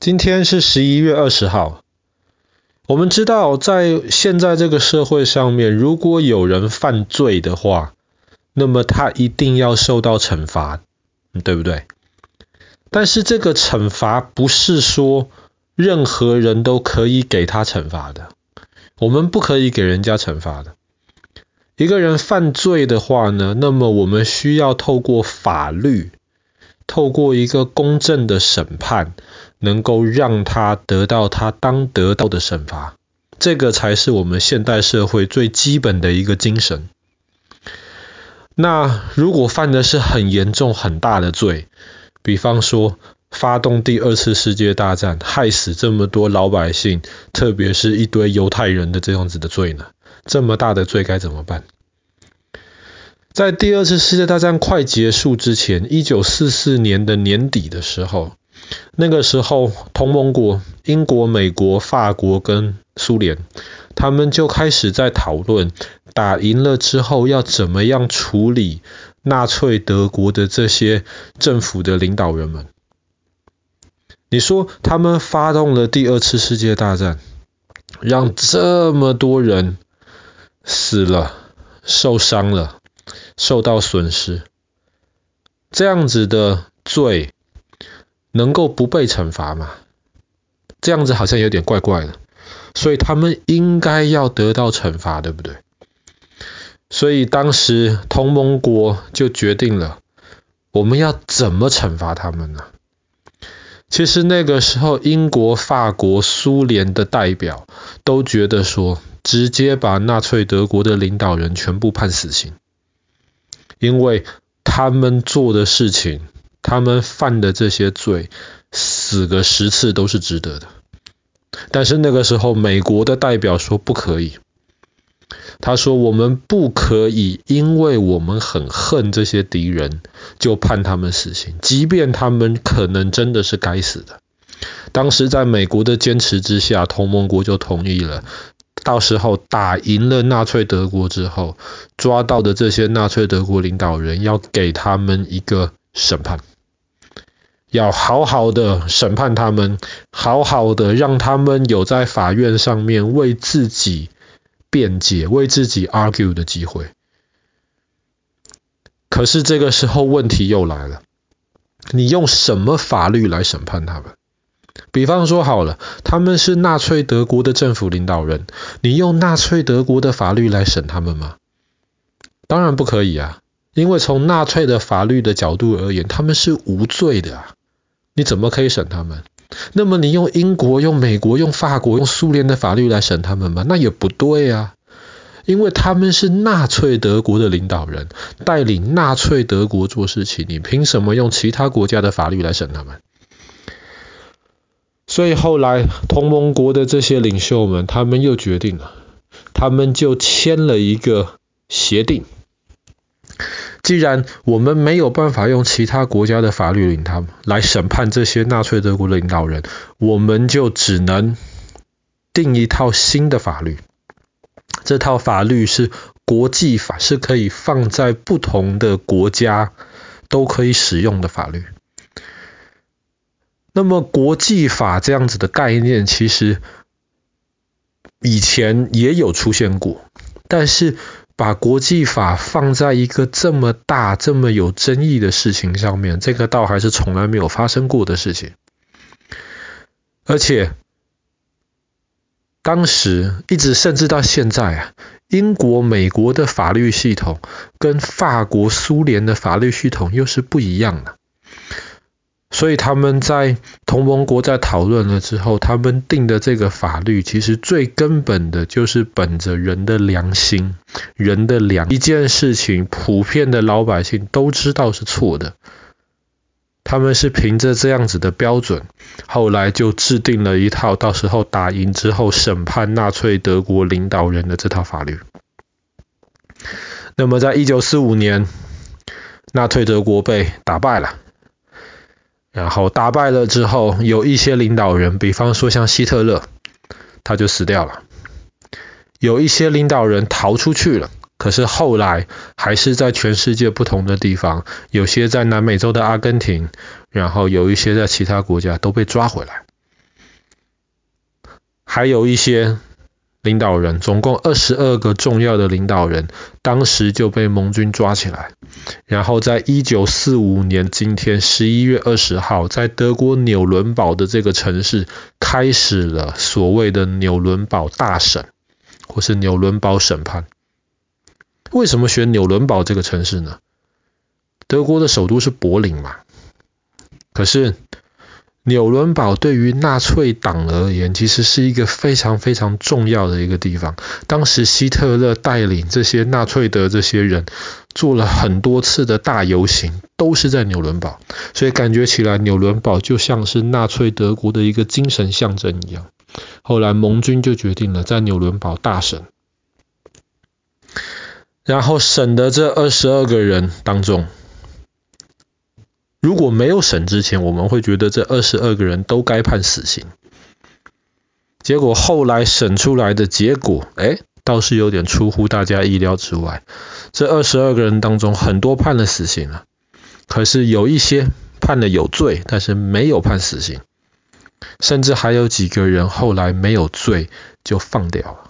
今天是十一月二十号。我们知道，在现在这个社会上面，如果有人犯罪的话，那么他一定要受到惩罚，对不对？但是这个惩罚不是说任何人都可以给他惩罚的，我们不可以给人家惩罚的。一个人犯罪的话呢，那么我们需要透过法律，透过一个公正的审判。能够让他得到他当得到的惩罚，这个才是我们现代社会最基本的一个精神。那如果犯的是很严重很大的罪，比方说发动第二次世界大战，害死这么多老百姓，特别是一堆犹太人的这样子的罪呢？这么大的罪该怎么办？在第二次世界大战快结束之前，一九四四年的年底的时候。那个时候，同盟国英国、美国、法国跟苏联，他们就开始在讨论，打赢了之后要怎么样处理纳粹德国的这些政府的领导人们。你说他们发动了第二次世界大战，让这么多人死了、受伤了、受到损失，这样子的罪。能够不被惩罚吗？这样子好像有点怪怪的，所以他们应该要得到惩罚，对不对？所以当时同盟国就决定了，我们要怎么惩罚他们呢？其实那个时候，英国、法国、苏联的代表都觉得说，直接把纳粹德国的领导人全部判死刑，因为他们做的事情。他们犯的这些罪，死个十次都是值得的。但是那个时候，美国的代表说不可以。他说：“我们不可以，因为我们很恨这些敌人，就判他们死刑，即便他们可能真的是该死的。”当时在美国的坚持之下，同盟国就同意了。到时候打赢了纳粹德国之后，抓到的这些纳粹德国领导人，要给他们一个审判。要好好的审判他们，好好的让他们有在法院上面为自己辩解、为自己 argue 的机会。可是这个时候问题又来了，你用什么法律来审判他们？比方说好了，他们是纳粹德国的政府领导人，你用纳粹德国的法律来审他们吗？当然不可以啊，因为从纳粹的法律的角度而言，他们是无罪的啊。你怎么可以审他们？那么你用英国、用美国、用法国、用苏联的法律来审他们吗？那也不对啊，因为他们是纳粹德国的领导人，带领纳粹德国做事情，你凭什么用其他国家的法律来审他们？所以后来同盟国的这些领袖们，他们又决定了，他们就签了一个协定。既然我们没有办法用其他国家的法律领他们来审判这些纳粹德国领导人，我们就只能定一套新的法律。这套法律是国际法，是可以放在不同的国家都可以使用的法律。那么国际法这样子的概念，其实以前也有出现过，但是。把国际法放在一个这么大、这么有争议的事情上面，这个倒还是从来没有发生过的事情。而且，当时一直甚至到现在啊，英国、美国的法律系统跟法国、苏联的法律系统又是不一样的。所以他们在同盟国在讨论了之后，他们定的这个法律，其实最根本的就是本着人的良心、人的良一件事情，普遍的老百姓都知道是错的。他们是凭着这样子的标准，后来就制定了一套到时候打赢之后审判纳粹德国领导人的这套法律。那么在一九四五年，纳粹德国被打败了。然后打败了之后，有一些领导人，比方说像希特勒，他就死掉了。有一些领导人逃出去了，可是后来还是在全世界不同的地方，有些在南美洲的阿根廷，然后有一些在其他国家都被抓回来。还有一些领导人，总共二十二个重要的领导人，当时就被盟军抓起来，然后在一九四五年今天十一月二十号，在德国纽伦堡的这个城市，开始了所谓的纽伦堡大审，或是纽伦堡审判。为什么选纽伦堡这个城市呢？德国的首都是柏林嘛，可是。纽伦堡对于纳粹党而言，其实是一个非常非常重要的一个地方。当时希特勒带领这些纳粹的这些人做了很多次的大游行，都是在纽伦堡，所以感觉起来纽伦堡就像是纳粹德国的一个精神象征一样。后来盟军就决定了在纽伦堡大审，然后审的这二十二个人当中。如果没有审之前，我们会觉得这二十二个人都该判死刑。结果后来审出来的结果，哎，倒是有点出乎大家意料之外。这二十二个人当中，很多判了死刑了，可是有一些判了有罪，但是没有判死刑，甚至还有几个人后来没有罪就放掉了。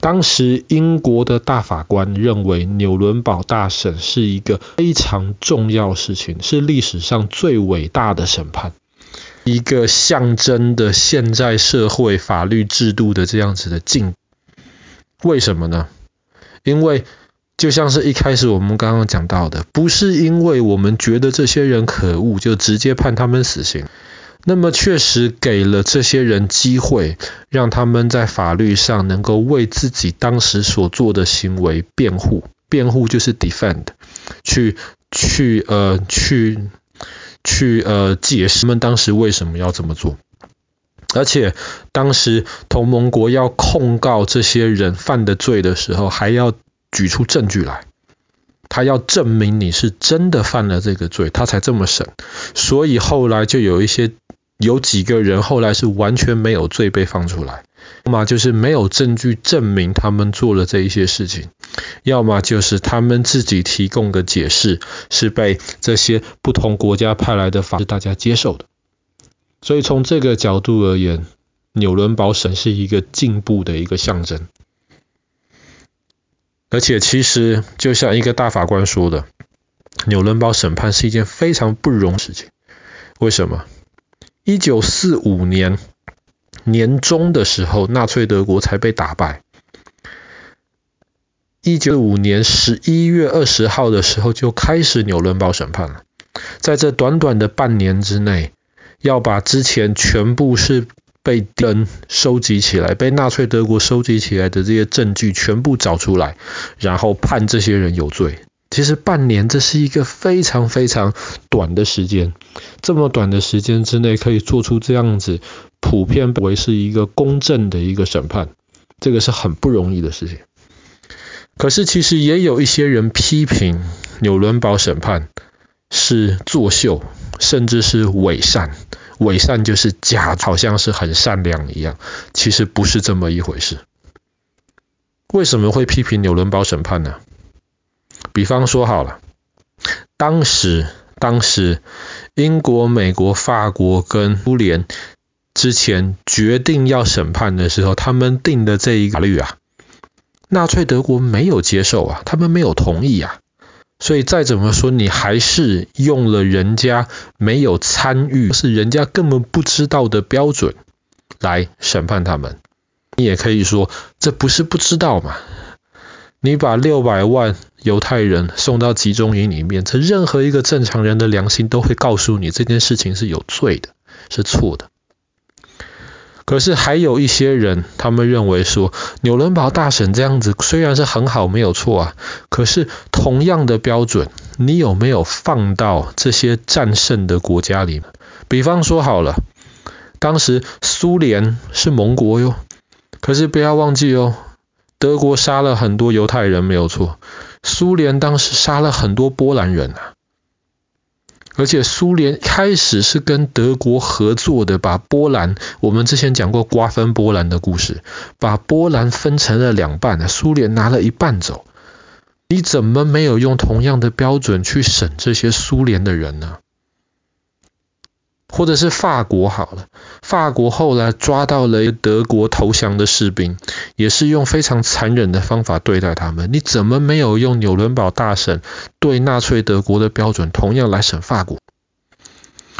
当时英国的大法官认为纽伦堡大审是一个非常重要事情，是历史上最伟大的审判，一个象征的现在社会法律制度的这样子的进。为什么呢？因为就像是一开始我们刚刚讲到的，不是因为我们觉得这些人可恶，就直接判他们死刑。那么确实给了这些人机会，让他们在法律上能够为自己当时所做的行为辩护。辩护就是 defend，去去呃去去呃解释他们当时为什么要这么做。而且当时同盟国要控告这些人犯的罪的时候，还要举出证据来，他要证明你是真的犯了这个罪，他才这么审。所以后来就有一些。有几个人后来是完全没有罪被放出来，要么就是没有证据证明他们做了这一些事情，要么就是他们自己提供的解释是被这些不同国家派来的法师大家接受的。所以从这个角度而言，纽伦堡审是一个进步的一个象征。而且其实就像一个大法官说的，纽伦堡审判是一件非常不容易的事情。为什么？一九四五年年中的时候，纳粹德国才被打败。一九四五年十一月二十号的时候就开始纽伦堡审判了。在这短短的半年之内，要把之前全部是被人收集起来、被纳粹德国收集起来的这些证据全部找出来，然后判这些人有罪。其实半年，这是一个非常非常短的时间。这么短的时间之内，可以做出这样子普遍为是一个公正的一个审判，这个是很不容易的事情。可是，其实也有一些人批评纽伦堡审判是作秀，甚至是伪善。伪善就是假，好像是很善良一样，其实不是这么一回事。为什么会批评纽伦堡审判呢？比方说好了，当时当时英国、美国、法国跟苏联之前决定要审判的时候，他们定的这一法律啊，纳粹德国没有接受啊，他们没有同意啊，所以再怎么说，你还是用了人家没有参与，是人家根本不知道的标准来审判他们。你也可以说，这不是不知道嘛。你把六百万犹太人送到集中营里面，这任何一个正常人的良心都会告诉你，这件事情是有罪的，是错的。可是还有一些人，他们认为说，纽伦堡大审这样子虽然是很好，没有错啊，可是同样的标准，你有没有放到这些战胜的国家里面？比方说好了，当时苏联是盟国哟，可是不要忘记哦。德国杀了很多犹太人，没有错。苏联当时杀了很多波兰人啊，而且苏联开始是跟德国合作的，把波兰，我们之前讲过瓜分波兰的故事，把波兰分成了两半，苏联拿了一半走。你怎么没有用同样的标准去审这些苏联的人呢？或者是法国好了，法国后来抓到了德国投降的士兵，也是用非常残忍的方法对待他们。你怎么没有用纽伦堡大审对纳粹德国的标准同样来审法国？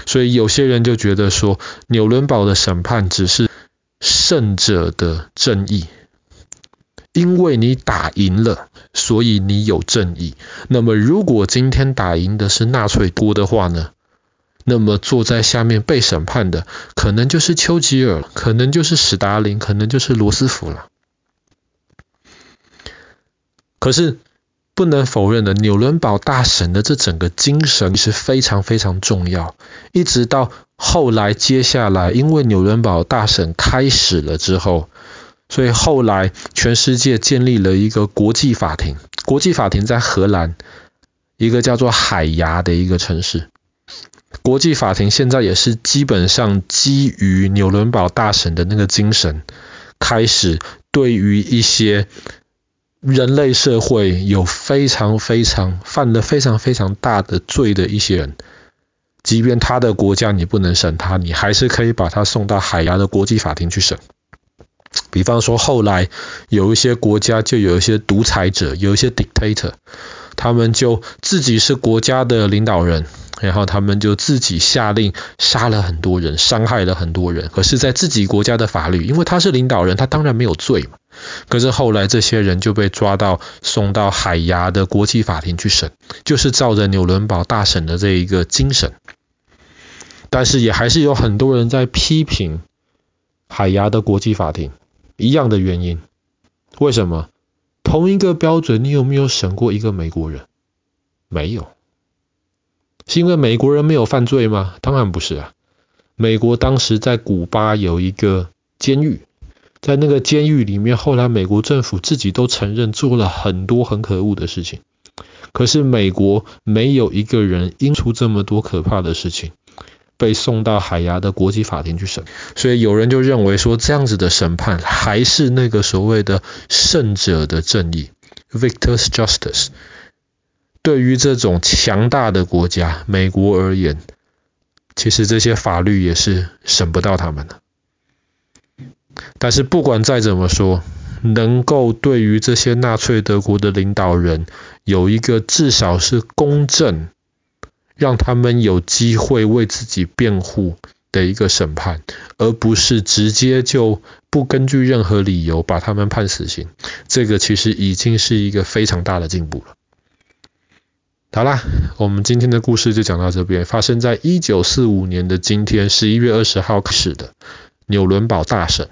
所以有些人就觉得说，纽伦堡的审判只是胜者的正义，因为你打赢了，所以你有正义。那么如果今天打赢的是纳粹国的话呢？那么坐在下面被审判的，可能就是丘吉尔，可能就是史达林，可能就是罗斯福了。可是不能否认的，纽伦堡大审的这整个精神是非常非常重要。一直到后来，接下来因为纽伦堡大审开始了之后，所以后来全世界建立了一个国际法庭。国际法庭在荷兰一个叫做海牙的一个城市。国际法庭现在也是基本上基于纽伦堡大审的那个精神，开始对于一些人类社会有非常非常犯了非常非常大的罪的一些人，即便他的国家你不能审他，你还是可以把他送到海牙的国际法庭去审。比方说，后来有一些国家就有一些独裁者，有一些 dictator，他们就自己是国家的领导人。然后他们就自己下令杀了很多人，伤害了很多人。可是，在自己国家的法律，因为他是领导人，他当然没有罪嘛。可是后来这些人就被抓到，送到海牙的国际法庭去审，就是照着纽伦堡大审的这一个精神。但是也还是有很多人在批评海牙的国际法庭，一样的原因。为什么？同一个标准，你有没有审过一个美国人？没有。是因为美国人没有犯罪吗？当然不是啊。美国当时在古巴有一个监狱，在那个监狱里面，后来美国政府自己都承认做了很多很可恶的事情。可是美国没有一个人因出这么多可怕的事情，被送到海牙的国际法庭去审。所以有人就认为说，这样子的审判还是那个所谓的胜者的正义 （Victor's Justice）。对于这种强大的国家，美国而言，其实这些法律也是审不到他们的。但是不管再怎么说，能够对于这些纳粹德国的领导人有一个至少是公正，让他们有机会为自己辩护的一个审判，而不是直接就不根据任何理由把他们判死刑，这个其实已经是一个非常大的进步了。好啦，我们今天的故事就讲到这边。发生在一九四五年的今天，十一月二十号开始的纽伦堡大审。